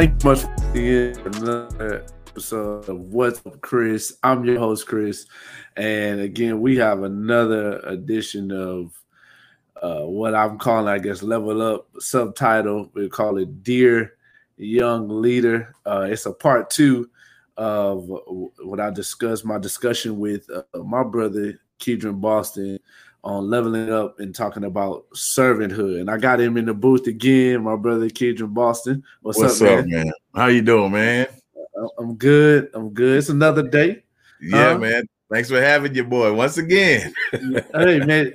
thank you much for another episode of What's Up, Chris. I'm your host, Chris. And again, we have another edition of uh, what I'm calling, I guess, Level Up subtitle. We call it Dear Young Leader. Uh, it's a part two of what I discussed, my discussion with uh, my brother, Keedron Boston, on leveling up and talking about servanthood. And I got him in the booth again, my brother Keedron Boston. What's, What's up, up man? man? How you doing, man? I'm good. I'm good. It's another day. Yeah, man. Thanks for having your boy once again. hey man,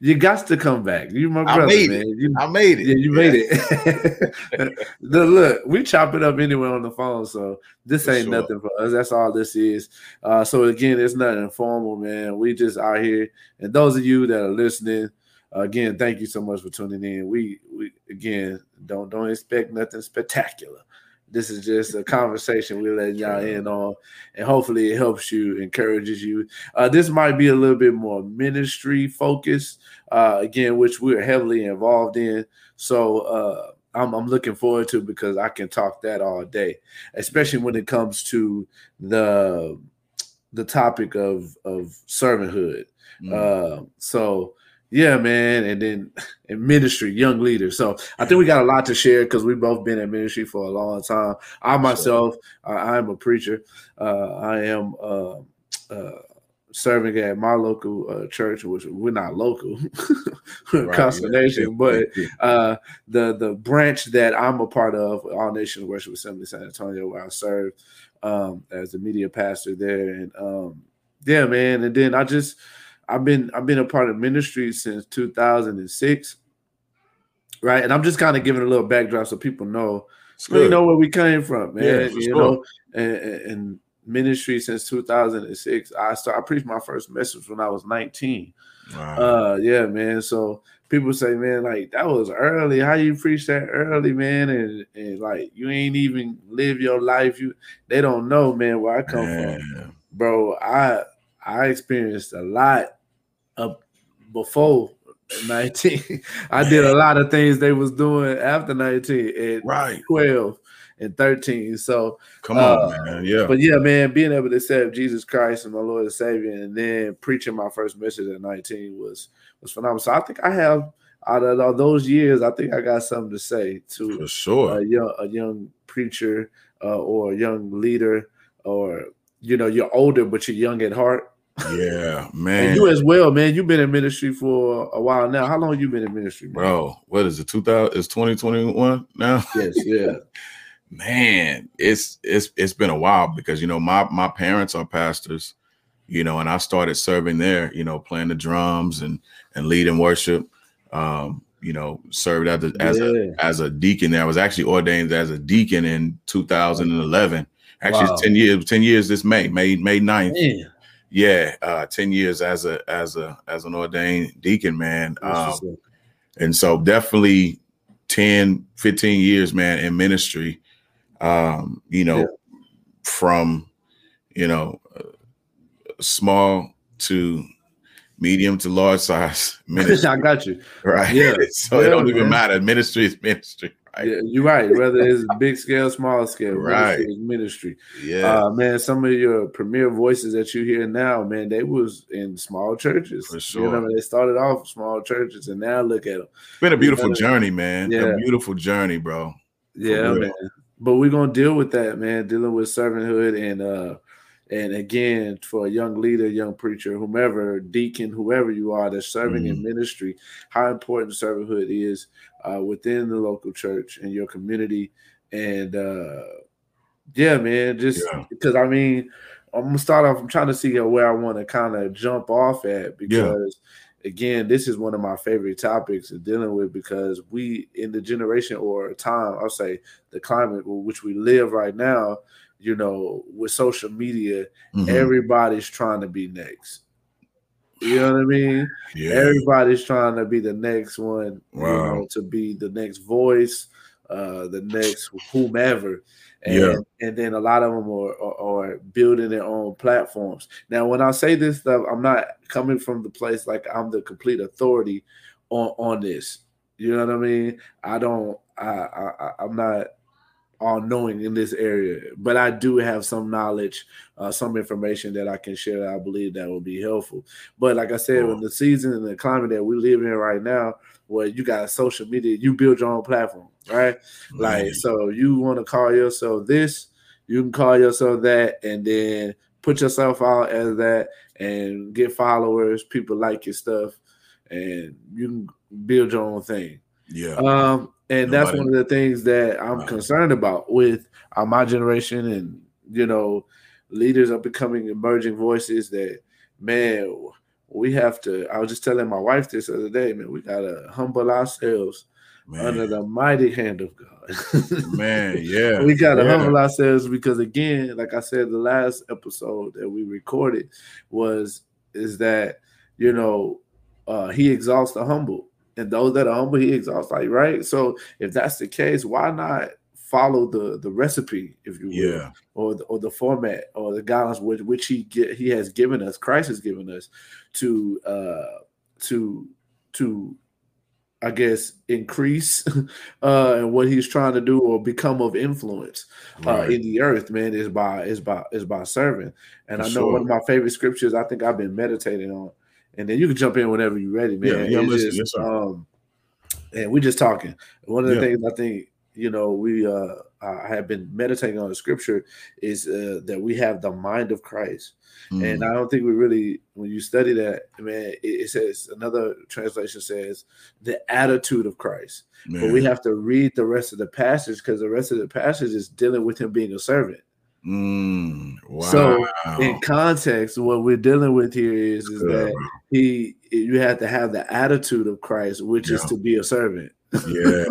you got to come back. You my brother, I made man. It. You, I made it. Yeah, you made it. look, we chop it up anyway on the phone, so this ain't sure. nothing for us. That's all this is. Uh, so again, it's nothing formal, man. We just out here, and those of you that are listening, again, thank you so much for tuning in. We we again don't don't expect nothing spectacular. This is just a conversation we're letting y'all in on, and hopefully it helps you, encourages you. Uh, this might be a little bit more ministry focused, uh, again, which we're heavily involved in. So uh, I'm, I'm, looking forward to because I can talk that all day, especially when it comes to the the topic of of servanthood. Mm. so yeah, man. And then in ministry, young leaders. So I think we got a lot to share because we've both been in ministry for a long time. I myself, sure. I, am a preacher. Uh, I am uh, uh, serving at my local uh, church, which we're not local, right, Constellation, but uh, the the branch that I'm a part of, All Nations Worship Assembly San Antonio, where I serve um, as the media pastor there, and um, yeah, man. And then I just I've been I've been a part of ministry since 2006, right? And I'm just kind of giving a little backdrop so people know, you know where we came from, man. Yeah, you sure. know, and, and, ministry since 2006. I started I preached my first message when I was 19. Wow. Uh, yeah, man. So people say, man, like that was early. How you preach that early, man? And, and like you ain't even live your life. You they don't know, man, where I come man. from, bro. I I experienced a lot up before 19. I did a lot of things they was doing after 19 and right 12 and 13. So come on, uh, man. Yeah. But yeah, man, being able to accept Jesus Christ and my Lord and Savior and then preaching my first message at 19 was was phenomenal. So I think I have out of all those years, I think I got something to say to For sure. a young a young preacher uh, or a young leader or you know, you're older but you're young at heart yeah, man. And you as well, man. You've been in ministry for a while now. How long you been in ministry, man? bro? What is it? Two thousand? It's twenty twenty one now. Yes, yeah. man, it's it's it's been a while because you know my my parents are pastors, you know, and I started serving there, you know, playing the drums and and leading worship. Um, you know, served as a, as yeah. a as a deacon there. I was actually ordained as a deacon in 2011. Actually, wow. 10 years, 10 years this May, May, May 9th. Man yeah, uh, 10 years as a as a as an ordained deacon, man. Um, and so definitely 10, 15 years, man, in ministry. Um, you know, yeah. from you know, uh, small to medium to large size ministry. I got you. Right. Yeah. so yeah, it don't man. even matter. Ministry is ministry. Right? Yeah, you're right. Whether it's big scale, small scale, right? Ministry. Yeah, uh, man. Some of your premier voices that you hear now, man, they was in small churches. For sure. You know, they started off small churches, and now look at them. It's been a beautiful you know, journey, man. Yeah, a beautiful journey, bro. Yeah, man. But we're gonna deal with that, man. Dealing with servanthood and uh and again, for a young leader, young preacher, whomever, deacon, whoever you are that's serving mm. in ministry, how important servanthood is uh, within the local church and your community. And uh, yeah, man, just yeah. because I mean, I'm gonna start off. I'm trying to see where I want to kind of jump off at because. Yeah. Again, this is one of my favorite topics of dealing with because we, in the generation or time, I'll say the climate which we live right now, you know, with social media, mm-hmm. everybody's trying to be next. You know what I mean? Yeah. Everybody's trying to be the next one, wow. you know, to be the next voice, uh, the next whomever. And, yeah. and then a lot of them are, are, are, building their own platforms. Now, when I say this stuff, I'm not coming from the place like I'm the complete authority on, on this. You know what I mean? I don't, I, I I'm not all knowing in this area, but I do have some knowledge, uh, some information that I can share. That I believe that will be helpful. But like I said, in the season and the climate that we live in right now, where you got social media, you build your own platform, right? Like, so you want to call yourself this, you can call yourself that, and then put yourself out as that and get followers, people like your stuff, and you can build your own thing. Yeah. Um, and Nobody. that's one of the things that I'm concerned about with uh, my generation and you know, leaders are becoming emerging voices that man, we have to. I was just telling my wife this other day, man, we gotta humble ourselves man. under the mighty hand of God. man, yeah. We gotta yeah. humble ourselves because again, like I said, the last episode that we recorded was is that you know uh he exalts the humble and those that are humble he exalts like right so if that's the case why not follow the the recipe if you will yeah. or the, or the format or the guidelines which which he get he has given us christ has given us to uh to to I guess increase uh and what he's trying to do or become of influence uh, right. in the earth, man, is by is by is by serving. And For I know sure. one of my favorite scriptures I think I've been meditating on and then you can jump in whenever you're ready, man. Yeah, yeah just, yes, um, and we're just talking. One of the yeah. things I think you know we uh I have been meditating on the scripture is uh, that we have the mind of Christ, mm. and I don't think we really when you study that, man, it, it says another translation says the attitude of Christ, man. but we have to read the rest of the passage because the rest of the passage is dealing with him being a servant. Mm, wow. So in context, what we're dealing with here is, is that he you have to have the attitude of Christ, which yeah. is to be a servant. Yeah.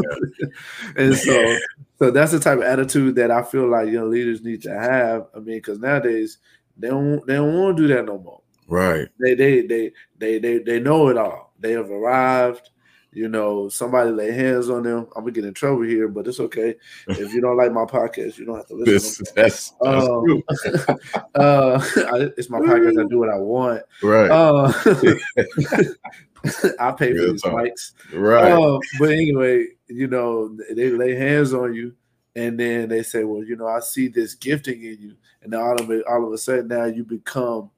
and so so that's the type of attitude that I feel like young leaders need to have. I mean, because nowadays they don't they don't want to do that no more. Right. They they they they they they know it all. They have arrived you know, somebody lay hands on them, I'm gonna get in trouble here, but it's okay. If you don't like my podcast, you don't have to listen. This, that's, that's um, true. uh, it's my podcast. I do what I want. Right. Uh, I pay for these mics. Right. Uh, but anyway, you know, they lay hands on you, and then they say, "Well, you know, I see this gifting in you," and all of it, all of a sudden, now you become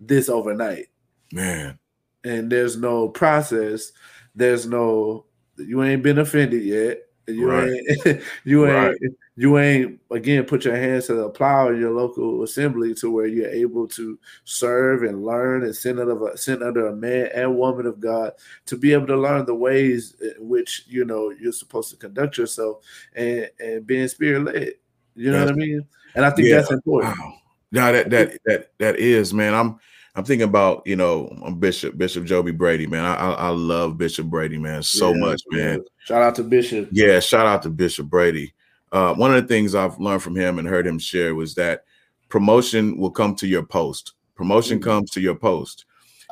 this overnight. Man. And there's no process there's no you ain't been offended yet. You right. ain't you ain't right. you ain't again put your hands to the plow in your local assembly to where you're able to serve and learn and send under a send under a man and woman of God to be able to learn the ways in which you know you're supposed to conduct yourself and and being spirit led. You know that's, what I mean? And I think yeah. that's important. Wow. No, that that that that is, man. I'm I'm thinking about you know Bishop Bishop Joby Brady, man. I, I, I love Bishop Brady, man, so yeah, much, man. Shout out to Bishop. Yeah, shout out to Bishop Brady. Uh, one of the things I've learned from him and heard him share was that promotion will come to your post. Promotion mm-hmm. comes to your post,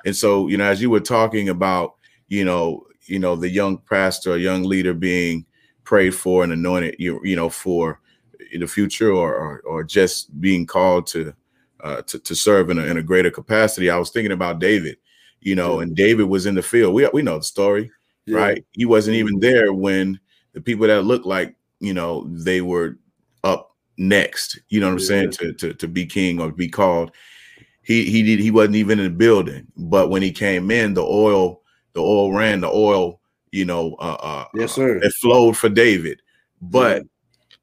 and so you know, as you were talking about, you know, you know, the young pastor, a young leader being prayed for and anointed, you you know, for the future, or or, or just being called to uh, to, to serve in a, in a greater capacity. I was thinking about David, you know, and David was in the field. We, we know the story, yeah. right? He wasn't even there when the people that looked like, you know, they were up next, you know what I'm yeah. saying, to, to, to be king or be called. He, he did, he wasn't even in the building, but when he came in, the oil, the oil ran, the oil, you know, uh, uh yes, sir. it flowed for David. But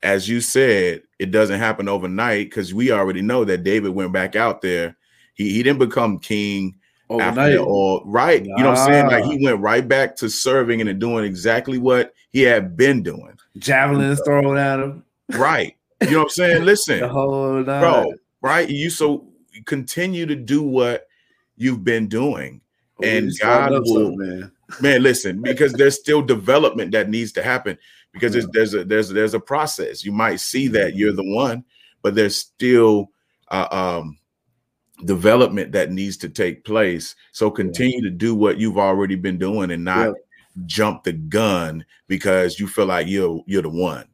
as you said, it doesn't happen overnight because we already know that David went back out there. He he didn't become king overnight, or right. Nah. You know what I'm saying? Like he went right back to serving and doing exactly what he had been doing. Javelins uh, thrown at him. Right. You know what I'm saying? Listen, the whole night. bro. Right. You so continue to do what you've been doing, oh, and God will. Man. man, listen, because there's still development that needs to happen because yeah. there's, a there's there's a process. You might see that mm-hmm. you're the one, but there's still uh, um, development that needs to take place. So continue yeah. to do what you've already been doing and not yeah. jump the gun because you feel like you're you're the one.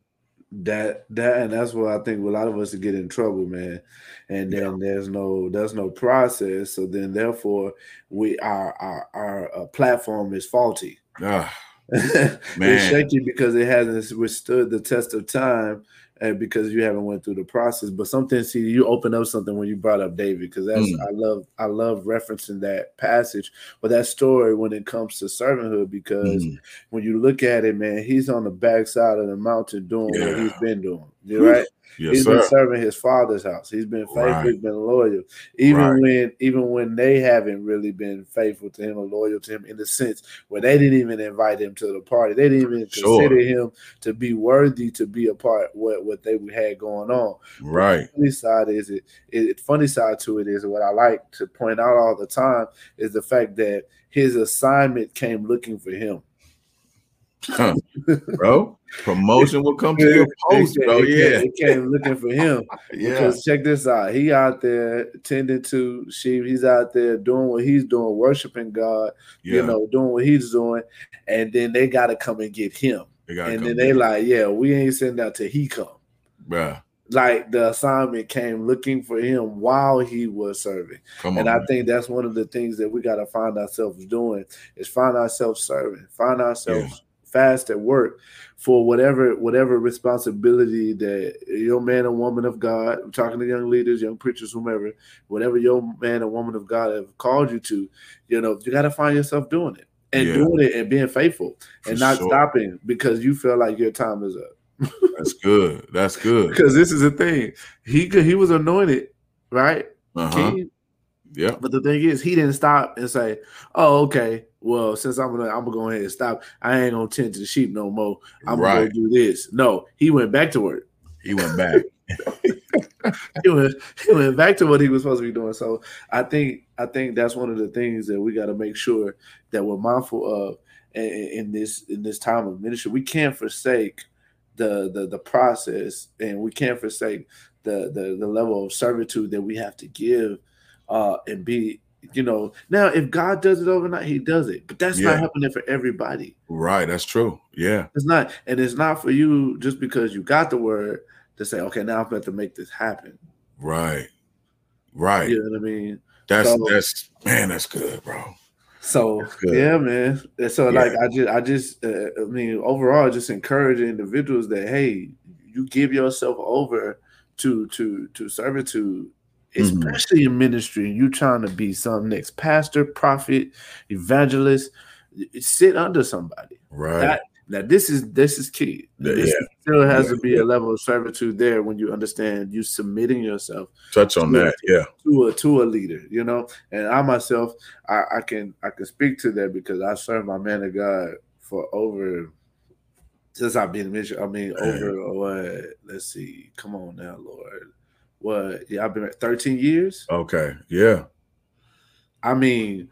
That that and that's what I think a lot of us get in trouble, man. And then there's no there's no process. So then therefore we our our our uh, platform is faulty. Uh, it's shaky because it hasn't withstood the test of time and because you haven't went through the process. But something, see, you open up something when you brought up David, because that's mm. I love I love referencing that passage or that story when it comes to servanthood. Because mm. when you look at it, man, he's on the backside of the mountain doing yeah. what he's been doing. You right? Yes, he's sir. been serving his father's house. He's been faithful. Right. He's been loyal, even right. when even when they haven't really been faithful to him or loyal to him in the sense where they didn't even invite him to the party. They didn't even sure. consider him to be worthy to be a part what what they had going on. Right. The funny side is it, it. Funny side to it is what I like to point out all the time is the fact that his assignment came looking for him. Huh. bro. Promotion will come to your post, bro. Yeah, it came looking for him. yeah, because check this out. He out there tending to sheep. He's out there doing what he's doing, worshiping God. Yeah. You know, doing what he's doing, and then they got to come and get him. And then they like, yeah, we ain't sending out till he come, bruh. Like the assignment came looking for him while he was serving. Come and on, I man. think that's one of the things that we got to find ourselves doing is find ourselves serving, find ourselves. Yeah fast at work for whatever whatever responsibility that your man or woman of God, I'm talking to young leaders, young preachers, whomever, whatever your man or woman of God have called you to, you know, you got to find yourself doing it and yeah. doing it and being faithful and for not sure. stopping because you feel like your time is up. That's good. That's good. Because this is the thing. He he was anointed, right? Uh-huh. King. Yeah. But the thing is, he didn't stop and say, "Oh, okay well, since I'm gonna I'm gonna go ahead and stop, I ain't gonna tend to the sheep no more. I'm right. gonna do this. No, he went back to work. He went back. he went he went back to what he was supposed to be doing. So I think I think that's one of the things that we got to make sure that we're mindful of in, in this in this time of ministry. We can't forsake the the the process, and we can't forsake the the the level of servitude that we have to give uh, and be you know now if god does it overnight he does it. But that's yeah. not happening for everybody. Right that's true. Yeah. It's not and it's not for you just because you got the word to say okay now i'm going to make this happen. Right. Right. You know what i mean? That's so, that's man that's good bro. So good. yeah man. So yeah. like i just i just uh, i mean overall just encourage individuals that hey you give yourself over to to to servitude. Especially mm-hmm. in ministry, you trying to be some next pastor, prophet, evangelist, sit under somebody. Right. That, now this is this is key. This yeah. still has yeah. to be a level of servitude there when you understand you submitting yourself. Touch on that, yeah. To a to a leader, you know. And I myself, I, I can I can speak to that because I served my man of God for over since I've been in ministry. I mean, over what? Let's see. Come on now, Lord what? Yeah, I've been at 13 years. Okay. Yeah. I mean,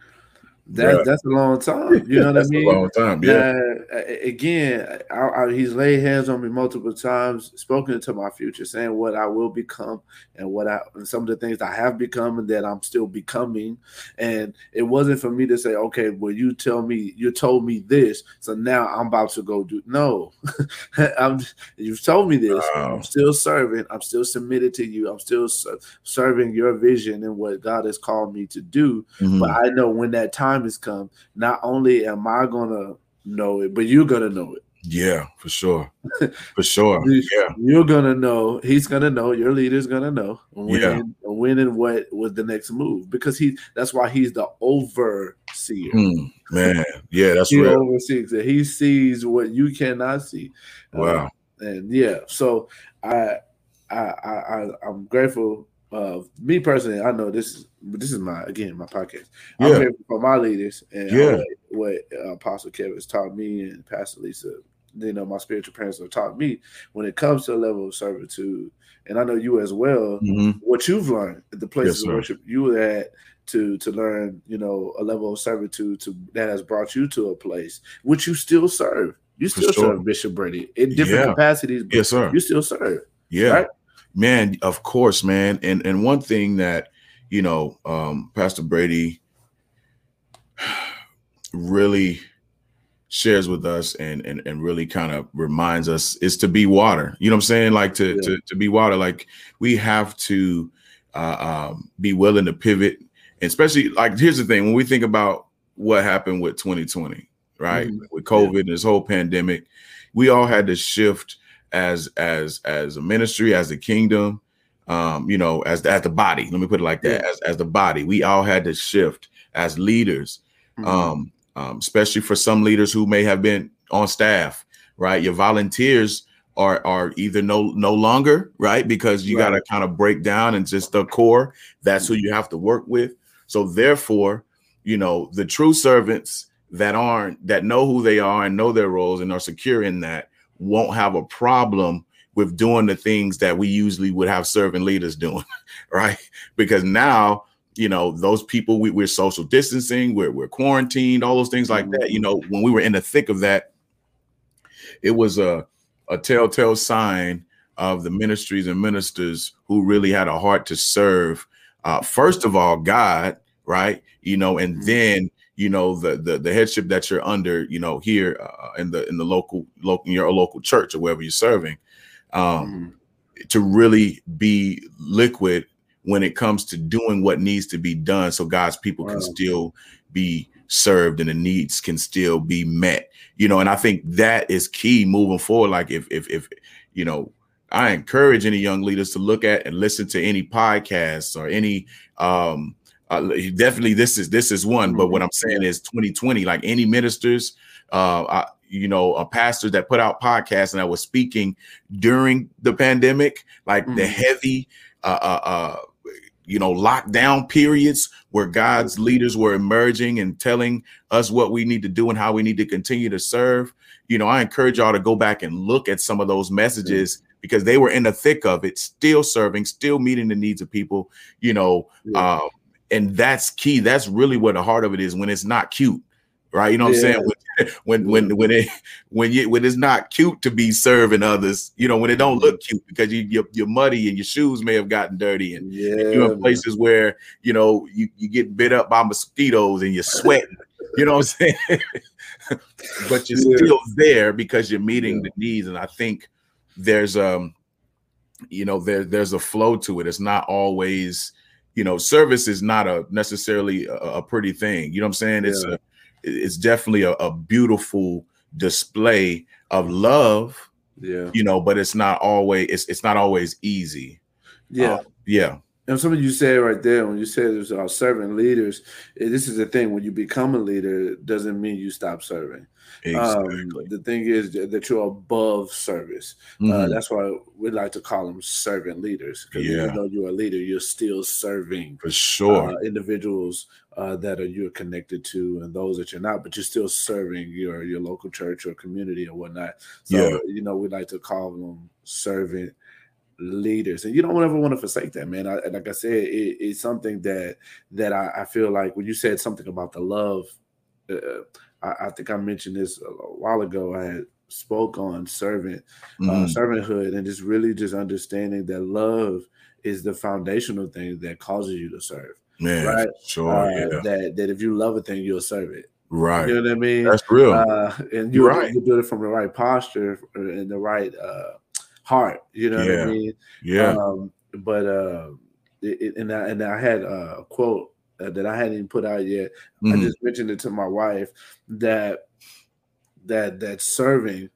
that, yeah. That's a long time. You know what I mean? A long time. Yeah. Now, again, I, I, he's laid hands on me multiple times, spoken into my future, saying what I will become and what I and some of the things I have become and that I'm still becoming. And it wasn't for me to say, okay, well, you tell me, you told me this, so now I'm about to go do. No, I'm. You've told me this. Wow. I'm still serving. I'm still submitted to you. I'm still serving your vision and what God has called me to do. Mm-hmm. But I know when that time time has come, not only am I gonna know it, but you're gonna know it. Yeah, for sure. For sure. yeah. You're gonna know, he's gonna know, your leader's gonna know when yeah. when and what was the next move. Because he that's why he's the overseer. Hmm, man, yeah, that's he real. oversees it. He sees what you cannot see. Wow. Uh, and yeah, so I I I I'm grateful uh, me personally, I know this is this is my again my podcast. Yeah. I'm here for my leaders and yeah. what, uh, Apostle Kevin has taught me and Pastor Lisa, you know, my spiritual parents have taught me when it comes to a level of servitude, and I know you as well. Mm-hmm. What you've learned at the places yes, of worship you were at to to learn, you know, a level of servitude to that has brought you to a place which you still serve. You still sure. serve Bishop Brady in different yeah. capacities. yes, sir. You still serve. Yeah. Right? Man, of course, man. And and one thing that you know, um, Pastor Brady really shares with us and and, and really kind of reminds us is to be water. You know what I'm saying? Like to yeah. to, to be water. Like we have to uh, um, be willing to pivot, and especially like here's the thing: when we think about what happened with 2020, right, mm-hmm. with COVID yeah. and this whole pandemic, we all had to shift as as as a ministry, as a kingdom, um, you know, as as the body. Let me put it like that. As as the body, we all had to shift as leaders, mm-hmm. um, um, especially for some leaders who may have been on staff. Right, your volunteers are are either no no longer right because you right. got to kind of break down and just the core. That's who you have to work with. So therefore, you know, the true servants that aren't that know who they are and know their roles and are secure in that won't have a problem with doing the things that we usually would have serving leaders doing, right? Because now, you know, those people we, are social distancing, we're we're quarantined, all those things like that. You know, when we were in the thick of that, it was a a telltale sign of the ministries and ministers who really had a heart to serve. Uh, first of all, God, right? You know, and mm-hmm. then you know the the the headship that you're under you know here uh, in the in the local local your local church or wherever you're serving um mm. to really be liquid when it comes to doing what needs to be done so God's people wow. can still be served and the needs can still be met you know and I think that is key moving forward like if if if you know I encourage any young leaders to look at and listen to any podcasts or any um uh, definitely this is this is one but what i'm saying is 2020 like any ministers uh, uh you know a pastor that put out podcasts and i was speaking during the pandemic like mm-hmm. the heavy uh, uh, uh you know lockdown periods where god's leaders were emerging and telling us what we need to do and how we need to continue to serve you know i encourage y'all to go back and look at some of those messages because they were in the thick of it still serving still meeting the needs of people you know yeah. uh, and that's key. That's really what the heart of it is when it's not cute, right? You know what yeah. I'm saying? When when when when it when you when it's not cute to be serving others, you know, when it don't look cute because you you're, you're muddy and your shoes may have gotten dirty and, yeah, and you're in places where you know you you get bit up by mosquitoes and you're sweating. you know what I'm saying? but you're yeah. still there because you're meeting the needs, and I think there's um you know there there's a flow to it. It's not always you know, service is not a necessarily a, a pretty thing. You know what I'm saying? It's yeah. a it's definitely a, a, beautiful display of love. Yeah. You know, but it's not always it's it's not always easy. Yeah. Uh, yeah. And something you said right there when you said there's our servant leaders, eh, this is the thing. When you become a leader, it doesn't mean you stop serving. Exactly. Um, the thing is that you're above service. Uh, mm-hmm. Uh, that's why we like to call them servant leaders. Because yeah. even though you're a leader, you're still serving for sure uh, individuals uh, that are you're connected to, and those that you're not. But you're still serving your your local church or community or whatnot. So yeah. you know we like to call them servant leaders and you don't ever want to forsake that man I, like i said it, it's something that that I, I, feel like when you said something about the love uh, I, I, think I mentioned this a while ago. I had spoke on servant uh, mm-hmm. uh, servanthood and just really just understanding that love is the foundational thing that causes you to serve. Man, right? Sure. Uh, yeah. That that if you love a thing, you'll serve it. Right. You know what I mean? That's real. Uh, and you right. you do it from the right posture and the right uh, heart. You know yeah. what I mean? Yeah. Um, but uh, it, and I and I had a quote uh, that I hadn't even put out yet. Mm-hmm. I just mentioned it to my wife that that that serving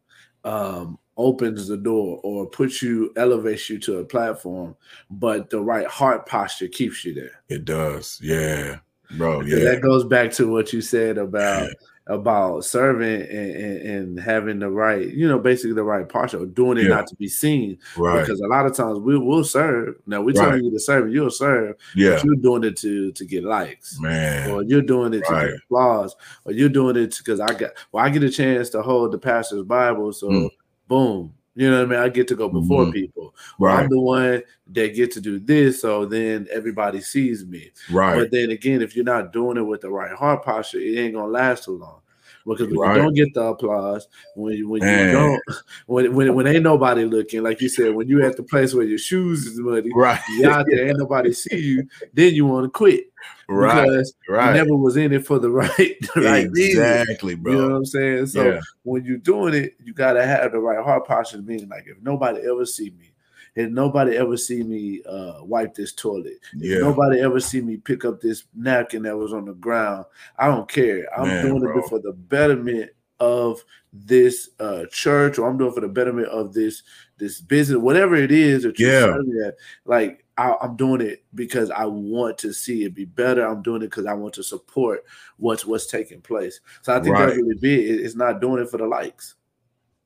um, opens the door or puts you elevates you to a platform, but the right heart posture keeps you there. It does, yeah, bro. Yeah, that goes back to what you said about about serving and, and, and, having the right, you know, basically the right posture, doing it yeah. not to be seen. Right. Because a lot of times we will serve. Now we're right. telling you to serve, you'll serve. Yeah. you're doing it to to get likes, man, or you're doing it to right. get applause, or you're doing it because I got well, I get a chance to hold the pastor's Bible, so mm. boom, you know what I mean? I get to go before mm-hmm. people. Right. I'm the one that get to do this, so then everybody sees me. Right. But then again, if you're not doing it with the right heart posture, it ain't gonna last too long. Because when right. you don't get the applause, when when Man. you don't, when, when when ain't nobody looking, like you said, when you at the place where your shoes is muddy, right? You out there, ain't nobody see you, then you want to quit. Right, because right. You never was in it for the right, the right exactly, reason. bro. You know what I'm saying? So yeah. when you're doing it, you gotta have the right heart posture. Meaning, like if nobody ever see me, and nobody ever see me uh, wipe this toilet. Yeah. nobody ever see me pick up this napkin that was on the ground. I don't care. I'm Man, doing bro. it for the betterment of this uh, church or I'm doing for the betterment of this this business, whatever it is that you're Yeah. at, like I, I'm doing it because I want to see it be better. I'm doing it because I want to support what's what's taking place. So I think Right. that's really big. It- It's not doing it for the likes.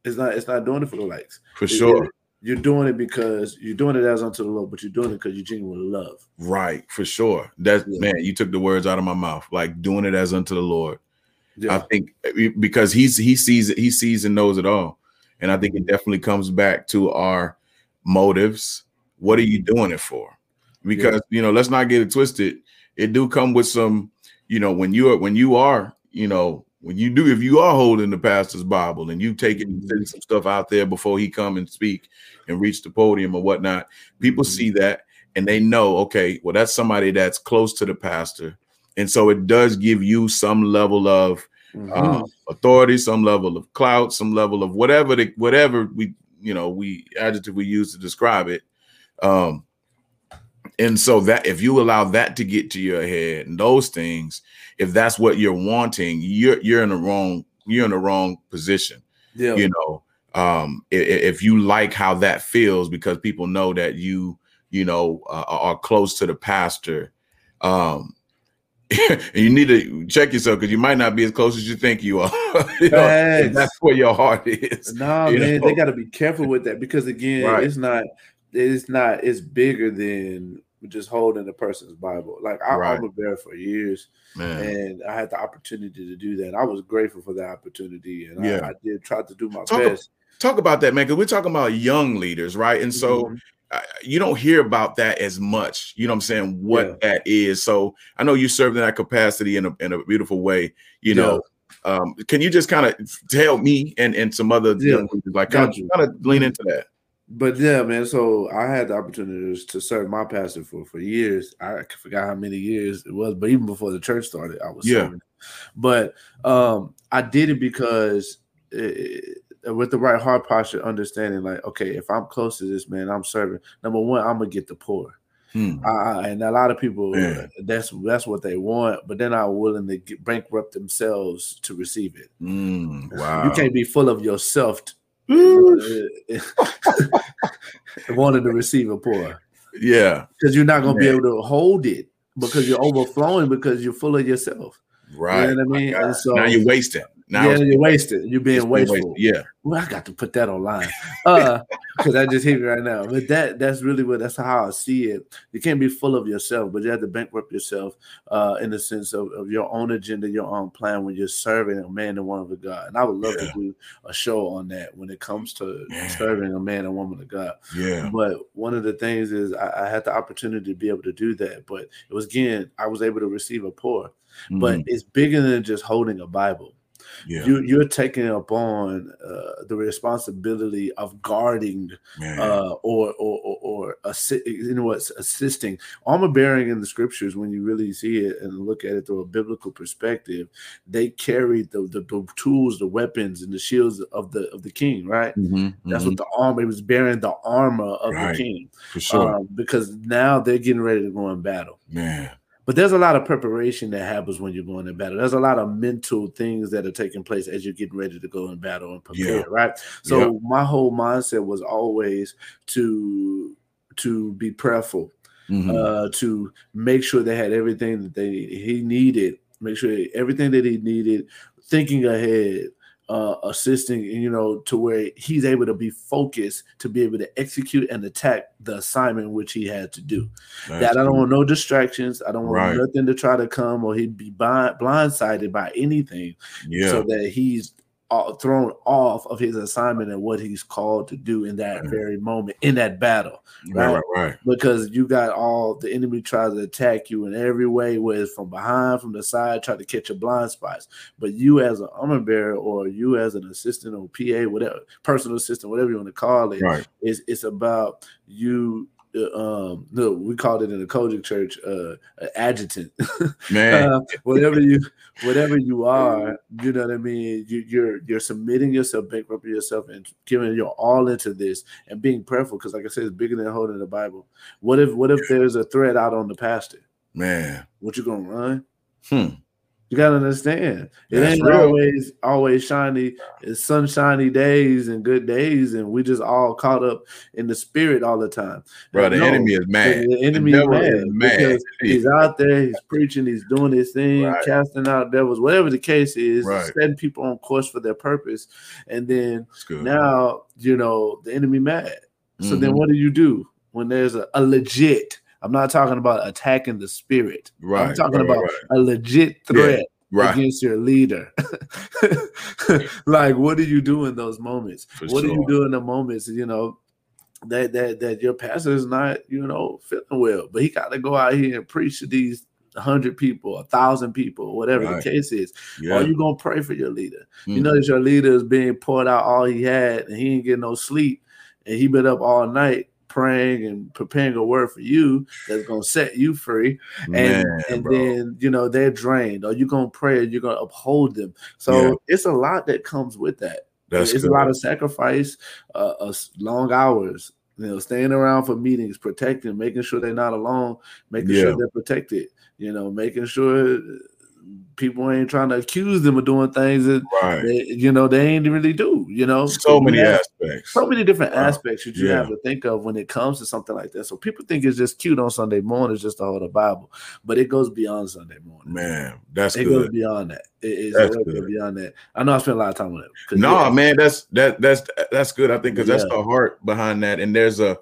It's not. It's not doing it for the likes. For It- sure. it- you're doing it because you're doing it as unto the Lord, but you're doing it because you genuinely love. Right, for sure. That's Yeah. man, you took the words out of my mouth. Like doing it as unto the Lord. I think eh, because he's he sees it, he sees and knows it all. And I think it definitely comes back to our motives. What are you doing it for? Because you know, let's not get it twisted. It do come with some, you know, when you are when you are, you know, when you do if you are holding the pastor's Bible and you taking Mhm. sending some stuff out there before he come and speak and reach the podium or whatnot, people Mhm. see that and they know, okay, well, that's somebody that's close to the pastor. And so it does give you some level of Mhm. uh, authority, some level of clout, some level of whatever the whatever we you know we adjective we use to describe it. Um, and so that if you allow that to get to your head and those things, if that's what you're wanting, you're you're in the wrong you're in the wrong position. yeah. You know, um, i- i- if you like how that feels because people know that you you know uh, are close to the pastor. Um, you need to check yourself because you might not be as close as you think you are. You know, that's where your heart is. No, you man, know? they got to be careful with that because again, Right. it's not, it's not, it's bigger than just holding a person's Bible. Like I, Right. armor bearer for years, Man, and I had the opportunity to do that. I was grateful for that opportunity, and Yeah. I, I did try to do my Talk best. talk about that, man, because we're talking about young leaders, right? And so Mhm. uh, you don't hear about that as much. You know what I'm saying? What that is. So I know you served in that capacity in a, in a beautiful way. You know, um, can you just kind of tell me and, and some other Yeah. young leaders, like kind of, kind of lean into that? But yeah, man. So I had the opportunity to serve my pastor for for years. I forgot how many years it was, but even before the church started, I was Yeah. serving. But um, I did it because eh, with the right heart posture, understanding like, okay, if I'm close to this man, I'm serving. Number one, I'm gonna get the pour. Hmm. I, and a lot of people, Man. that's that's what they want, but they're not willing to get, bankrupt themselves to receive it. Mm, wow. You can't be full of yourself wanting to receive a pour yeah. because you're not going to be able to hold it because you're overflowing because you're full of yourself. Right. You know what I mean? So now you're wasting. Now yeah, you're wasted. You're being wasteful. wasted. Yeah. Well, I got to put that online. Uh, because I just hit me right now. But that that's really what that's how I see it. You can't be full of yourself, but you have to bankrupt yourself uh in the sense of, of your own agenda, your own plan when you're serving a man and woman of God. And I would love Yeah. to do a show on that when it comes to Yeah. serving a man and woman of God. Yeah. But one of the things is I, I had the opportunity to be able to do that. But it was again, I was able to receive a pour. But Mhm. it's bigger than just holding a Bible yeah. you you're taking upon uh, the responsibility of guarding uh, or or or, or assi- you know what's assisting armor bearing in the scriptures when you really see it and look at it through a biblical perspective they carried the, the, the tools the weapons and the shields of the of the king right Mhm, that's mhm. what the armor it was bearing the armor of Right. the king for sure. um, because now they're getting ready to go in battle man. But there's a lot of preparation that happens when you're going in battle. There's a lot of mental things that are taking place as you're getting ready to go in battle and prepare, Yeah. right? So Yeah. my whole mindset was always to to be prayerful, Mhm. uh, to make sure they had everything that they he needed, make sure everything that he needed, thinking ahead, uh, assisting, you know, to where he's able to be focused to be able to execute and attack the assignment which he had to do That's that I don't cool. want no distractions. I don't want nothing to try to come or he'd be blind, blindsided by anything Yeah. so that he's uh, thrown off of his assignment and what he's called to do in that Mhm. very moment in that battle. right. right. Right. Right. Because you got all the enemy tries to attack you in every way, whether it's from behind, from the side, try to catch your blind spots. But you as an armor bearer or you as an assistant or PA, whatever, personal assistant, whatever you want to call it, Right. it's it's about you. Uh, um, no, we called it in the COGIC church, uh, an adjutant. Man. uh, whatever you, whatever you are, you know what I mean. You, you're you're submitting yourself, bankrupting yourself, and giving your all into this, and being prayerful. Because, like I said, it's bigger than holding the Bible. What if what if there's a threat out on the pastor? man. What you gonna run? Hmm. You gotta understand. It That's ain't real. always always shiny. It's sunshiny days and good days, and we just all caught up in the spirit all the time. Bro, the no, enemy is mad. The enemy the is mad, is mad because he's out there, he's preaching, he's doing his thing, right. casting out devils, whatever the case is, right. setting people on course for their purpose. And then now, you know, the enemy mad. So mm-hmm. then what do you do when there's a, a legit I'm not talking about attacking the spirit. Right. I'm talking right, about right. a legit threat yeah, right. against your leader. like, what do you do in those moments? For what sure. do you do in the moments, you know, that that that your pastor is not, you know, feeling well, but he got to go out here and preach to these hundred people, a thousand people, whatever right. the case is. Yeah. Are you gonna pray for your leader? Mm-hmm. You know that your leader is being poured out all he had, and he ain't getting no sleep, and he been up all night praying and preparing a word for you that's gonna set you free. Man, and and bro. then you know they're drained. Or you're gonna pray and you're gonna uphold them. So yeah. it's a lot that comes with that. That's it's good. a lot of sacrifice, uh, uh, long hours, you know, staying around for meetings, protecting, making sure they're not alone, making yeah. sure they're protected, you know, making sure people ain't trying to accuse them of doing things that right. they, you know they ain't really do. You know, so many aspects, so many different wow. aspects that you yeah. have to think of when it comes to something like that. So people think it's just cute on Sunday morning, just to hold the Bible, but it goes beyond Sunday morning. Man, that's it good. goes beyond that. It, it's good. beyond that. I know I spent a lot of time on it. No, yeah. man, that's that that's that's good. I think because yeah. that's the heart behind that, and there's a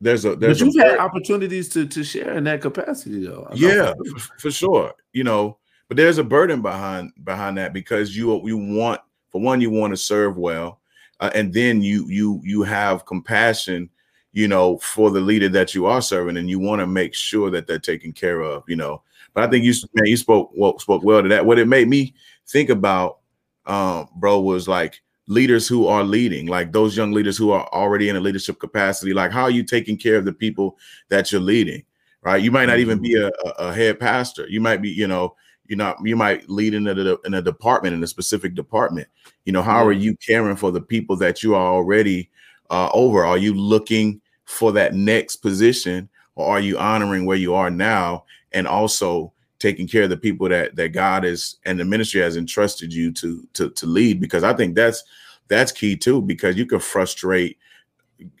there's a there's but you've a, had opportunities to to share in that capacity though. yeah, for, for sure. You know, but there's a burden behind behind that because you you want for one you want to serve well, uh, and then you you you have compassion, you know, for the leader that you are serving, and you want to make sure that they're taken care of, you know. But I think you man, you spoke well, spoke well to that. What it made me think about, um, bro, was like leaders who are leading, like those young leaders who are already in a leadership capacity. Like, how are you taking care of the people that you're leading? Right? You might not even be mm-hmm. a, a head pastor. You might be, you know, you know you might lead in a, in a department in a specific department. You know how are you caring for the people that you are already uh, over? Are you looking for that next position or are you honoring where you are now and also taking care of the people that that god is and the ministry has entrusted you to to to lead? Because i think that's that's key too because you can frustrate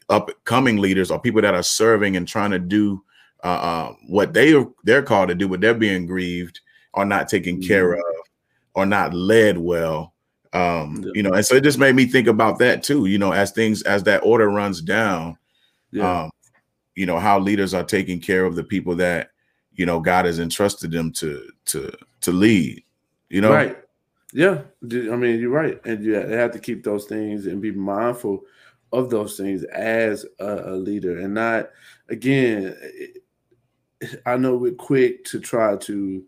upcoming leaders or people that are serving and trying to do uh, uh, what they they're called to do, but they're being grieved are not taken mm-hmm. care of or not led well um yeah. you know and so it just made me think about that too you know as things as that order runs down yeah. um you know how leaders are taking care of the people that you know god has entrusted them to to to lead you know right yeah i mean you're right and you have to keep those things and be mindful of those things as a, a leader and not again i know we're quick to try to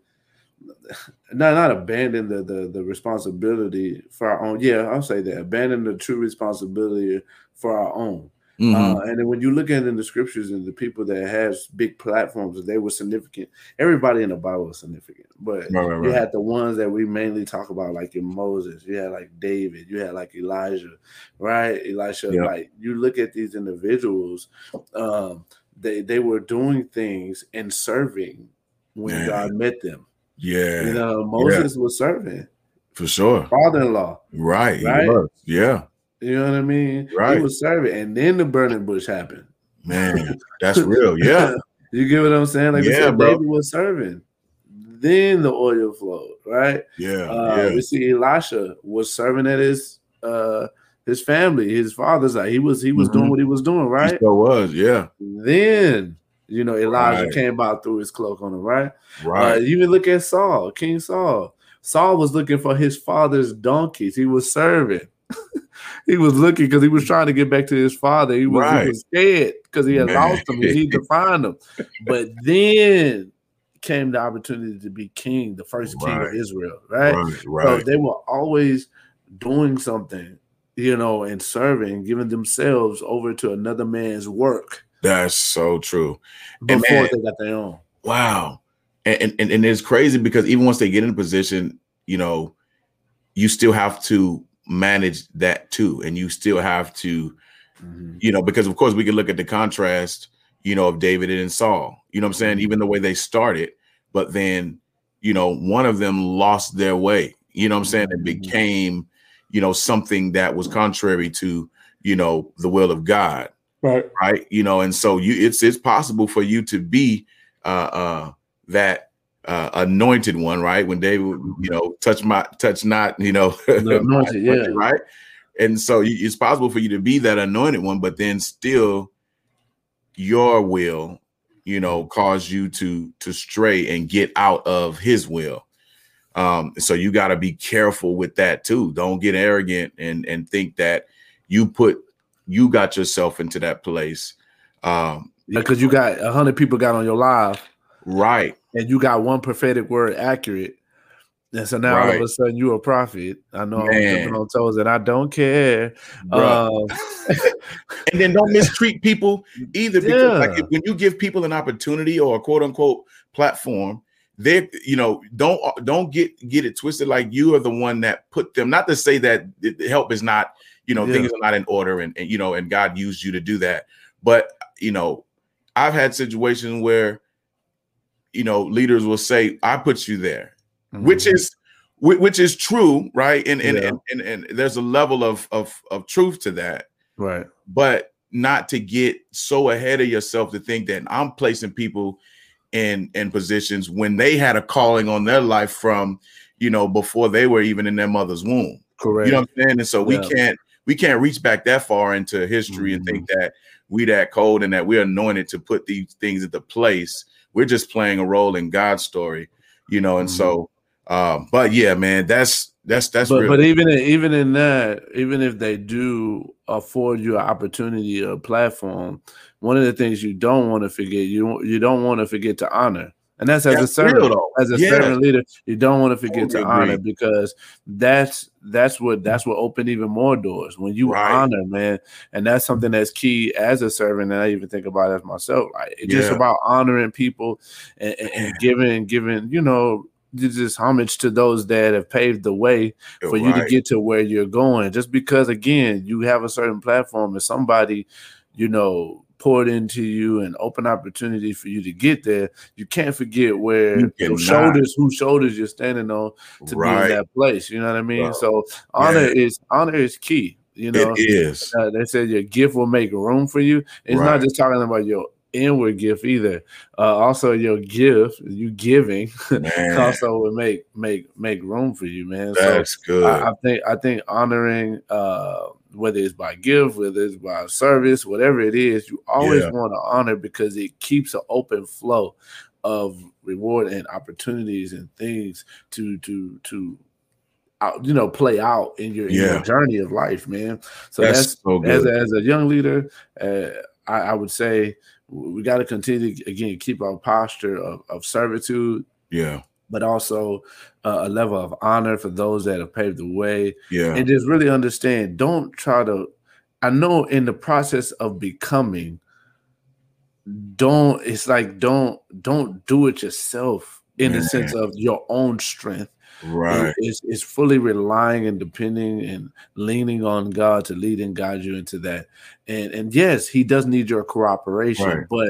not not abandon the, the the responsibility for our own. Yeah, I'll say that abandon the true responsibility for our own. Mm-hmm. Uh, and then when you look at in the scriptures and the people that has big platforms, they were significant. Everybody in the Bible was significant, but right, right, you had the ones that we mainly talk about, like in Moses. You had like David. You had like Elijah, right? Elisha. Yep. Like you look at these individuals, um, they they were doing things and serving when Man. God met them. Yeah. You know, Moses yeah. was serving. For sure. Father-in-law. Right. Right. Yeah. You know what I mean? Right. He was serving. And then the burning bush happened. Man, that's real. Yeah. you get what I'm saying? Like yeah, said, bro. David was serving. Then the oil flowed, right? Yeah, uh, yeah. We see Elisha was serving at his uh his family, his father's like he was he was mm-hmm. doing what he was doing, right? He was, yeah. Then you know, Elijah right. came out threw his cloak on him, right? Right. Uh, you even look at Saul, King Saul. Saul was looking for his father's donkeys. He was serving. he was looking because he was trying to get back to his father. He was, right. he was scared because he had Man. lost them. He needed to find them. But then came the opportunity to be king, the first right. king of Israel, right? right? Right. So they were always doing something, you know, and serving, giving themselves over to another man's work. That's so true. Before man, they got their own. Wow. And, and and it's crazy because even once they get in a position, you know, you still have to manage that too. And you still have to, mm-hmm. you know, because of course we can look at the contrast, you know, of David and Saul. You know what I'm saying? Mm-hmm. Even the way they started, but then you know, one of them lost their way. You know what I'm saying? It Mm-hmm. became, you know, something that was contrary to, you know, the will of God. Right. Right. You know, and so you it's it's possible for you to be uh uh that uh anointed one, right? When David, you know, touch my touch not, you know, anointed, yeah. right. And so you, it's possible for you to be that anointed one, but then still your will, you know, cause you to to stray and get out of his will. Um, so you got to be careful with that too. Don't get arrogant and and think that you put you got yourself into that place. Um, because you got a hundred people got on your live, right. and you got one prophetic word accurate, and so now all of a sudden you're a prophet. I know I'm Man. jumping on toes, and I don't care. Um, and then don't mistreat people either because like Yeah. when you give people an opportunity or a quote unquote platform they you know don't don't get get it twisted like you are the one that put them not to say that help is not you know Yeah. things are not in order and, and you know and god used you to do that but you know i've had situations where you know leaders will say i put you there which mhm. is which is true right and and, Yeah. and and and there's a level of of of truth to that right. but not to get so ahead of yourself to think that I'm placing people in in positions when they had a calling on their life from you know before they were even in their mother's womb. Correct. You know what I'm saying? And so we can't we can't reach back that far into history and think Mm-hmm. that we that cold and that we're anointed to put these things into place. We're just playing a role in God's story, you know. And so, um, but yeah, man, that's that's that's Mm-hmm. but real. but even in, even in that, even if they do afford you an opportunity or a platform, one of the things you don't want to forget you you don't want to forget to honor, and that's as a servant, real, as a Yeah. servant leader, you don't want to forget Totally to honor agree. because that's that's what that's what opened even more doors when you Right. honor, man, and that's something that's key as a servant, and I even think about it as myself, like it's just about honoring people and, and, and giving giving you know just homage to those that have paved the way for you to get to where you're going. Just because again you have a certain platform and somebody, you know, poured into you and open opportunity for you to get there, you can't forget where You your shoulders, whose shoulders you're standing on to be in that place. You know what I mean? Bro. So honor is honor is key. You know, it is. uh, they said your gift will make room for you. It's not just talking about your inward gift either. Uh, also, your gift, you giving, also will make make make room for you, man. So that's good. I, I think I think honoring uh whether it's by gift, whether it's by service, whatever it is, you always Yeah. want to honor because it keeps an open flow of reward and opportunities and things to to to out, you know play out in your, in your journey of life, man. So that's, that's, so as good. a, as a young leader, uh, I, I would say we got to continue again keep our posture of, of servitude yeah, but also uh, a level of honor for those that have paved the way yeah, and just really understand. Don't try to i know in the process of becoming don't it's like don't don't do it yourself in the sense of your own strength. Right. It- it's, it's fully relying and depending and leaning on god to lead and guide you into that. And and yes he does need your cooperation Right. but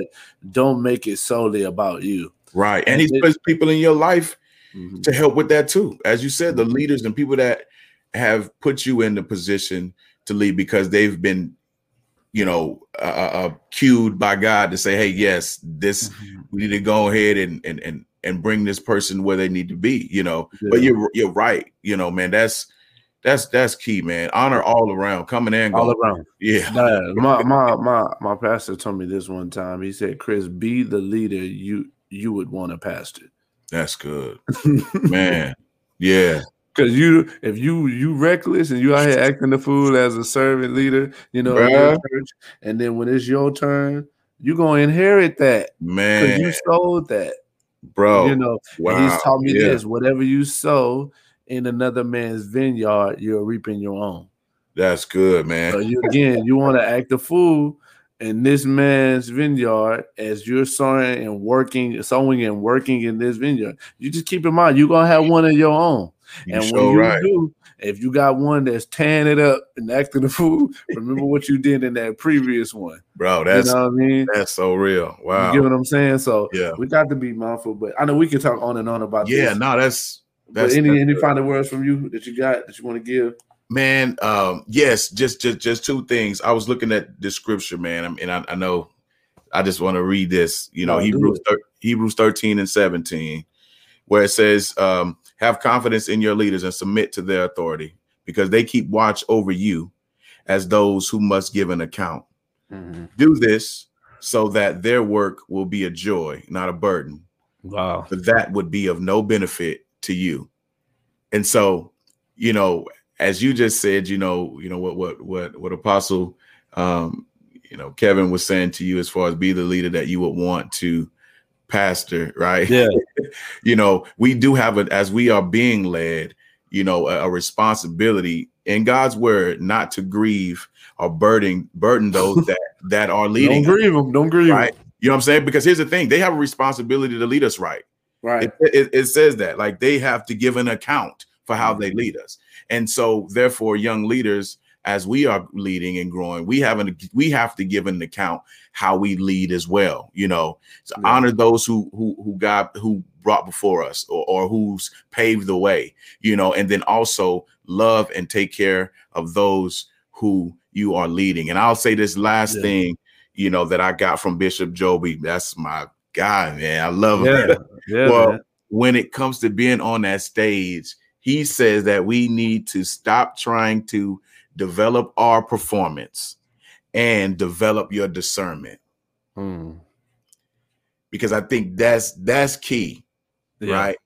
don't make it solely about you Right. And And he's puts people in your life Mhm. to help with that too. As you said, the Mhm. leaders and people that have put you in the position to lead because they've been, you know, uh, uh, cued by God to say, "Hey, yes, this Mhm. we need to go ahead and and and and bring this person where they need to be." You know, but you're you're right. You know, man, that's that's that's key, man. Honor all around, coming and all going. around Yeah, Yeah, my my my my pastor told me this one time. He said, "Chris, be the leader you you would want to pastor." that's good, man. Yeah, Because you, if you you reckless and you out here acting the fool as a servant leader, you know, in your Bruh. church, and then when it's your turn, you gonna inherit that man, you sold that. bro. you know, wow. he's taught me yeah, this: whatever you sow in another man's vineyard, you're reaping your own. that's good, man. So you again, you want to act the fool in this man's vineyard as you're sowing and working, sowing and working in this vineyard. You just keep in mind you're gonna have one of your own. You and when you right. do, if you got one that's tearing it up and acting the fool, remember what you did in that previous one, bro. That's you know what I mean. That's so real. Wow, you get what I'm saying? So yeah, we got to be mindful. But I know we can talk on and on about. Yeah, this. no, that's that's but any that's any final words from you that you got that you want to give. Man, um, yes, just just just two things. I was looking at the scripture, man, and I, I know I just want to read this. You know, oh, Hebrews thir- Hebrews thirteen and seventeen, where it says, um, "Have confidence in your leaders and submit to their authority, because they keep watch over you, as those who must give an account. Mm-hmm. Do this so that their work will be a joy, not a burden. Wow, but that would be of no benefit to you. And so, you know, as you just said, you know, you know what what what what Apostle um, you know Kevin was saying to you as far as be the leader that you would want to pastor, right? Yeah. you know, we do have it as we are being led, you know, a, a, responsibility in God's word not to grieve or burden burden those that that are leading. Don't grieve them. Don't grieve right? Them. You know what I'm saying? Because here's the thing: they have a responsibility to lead us right. Right. It, it, it says that like they have to give an account for how they lead us. And so therefore young leaders as we are leading and growing, we have an, we have to give an account how we lead as well. You know, to yeah. honor those who who who got who brought before us or, or who's paved the way. You know, and then also love and take care of those who you are leading. And I'll say this last yeah. thing, you know, that I got from Bishop Joby. That's my guy, man. I love him. Yeah. yeah well, man. when it comes to being on that stage, he says that we need to stop trying to develop our performance and develop your discernment. Hmm. Because I think that's that's key, yeah. right?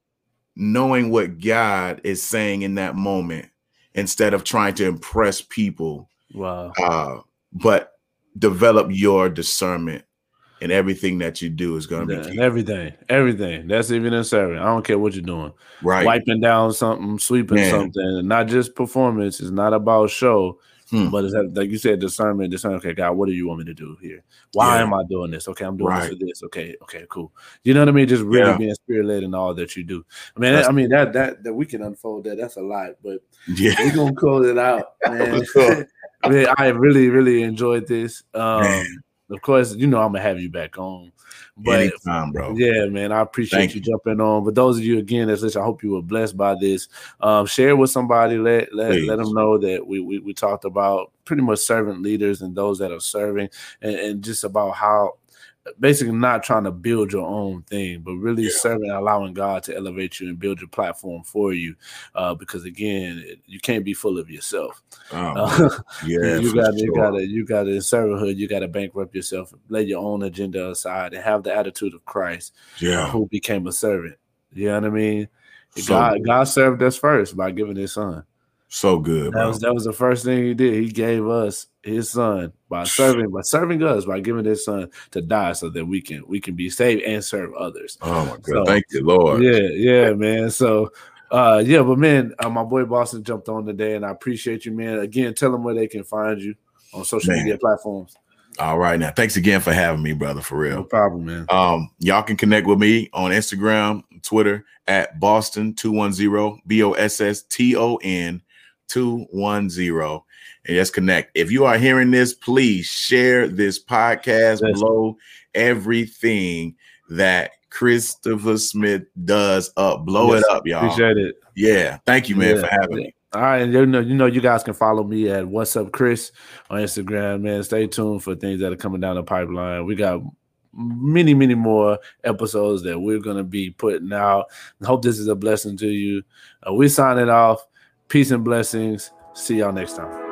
Knowing what God is saying in that moment instead of trying to impress people. Wow. Uh, but develop your discernment and everything that you do is going to yeah, be everything, everything. That's even in serving. I don't care what you're doing. Right, wiping down something, sweeping Man. something, not just performance. It's not about show, hmm. but it's like you said, discernment. Discernment. Okay, God, what do you want me to do here? Why yeah. am I doing this? Okay, I'm doing right. this for this. Okay, okay, cool. You know what I mean? Just really yeah. being spirit led in all that you do. I mean, I mean that that that we can unfold that. That's a lot, but yeah, we're gonna close it out, man. man I really, really enjoyed this. Um, man of course, you know I'm gonna have you back on. But Anytime, bro. Yeah, man, I appreciate Thank you, you jumping on. But those of you again that's listening, I hope you were blessed by this. Um, share with somebody. Let let, let them know that we, we we talked about pretty much servant leaders and those that are serving, and, and just about how basically not trying to build your own thing, but really yeah. serving, allowing God to elevate you and build your platform for you. Uh, because again, you can't be full of yourself. Oh, uh, yeah, you got you got to you got to in servanthood, you got to bankrupt yourself, lay your own agenda aside, and have the attitude of Christ. Yeah, who became a servant. You know what I mean? So God. God served us first by giving His Son. So good. That was that was the first thing He did. He gave us his son by serving by serving us by giving his son to die so that we can we can be saved and serve others. Oh my god, so, thank you, Lord. Yeah, yeah, man. So uh yeah, but man, uh, my boy Boston jumped on today and I appreciate you, man. Again, tell them where they can find you on social man. media platforms. All right now. Thanks again for having me, brother. For real. No problem, man. Um, y'all can connect with me on Instagram, Twitter at Boston210, B-O-S-S-T-O-N 210 and just connect. If you are hearing this, please share this podcast yes. below everything that Christopher Smith does up. Blow yes, it up, y'all. Appreciate it. Yeah. Thank you, man, yeah. for having me. All right, you know, you know, you guys can follow me at What's Up Chris on Instagram, man. Stay tuned for things that are coming down the pipeline. We got many, many more episodes that we're gonna be putting out. I hope this is a blessing to you. Uh, we signing off. Peace and blessings. See y'all next time.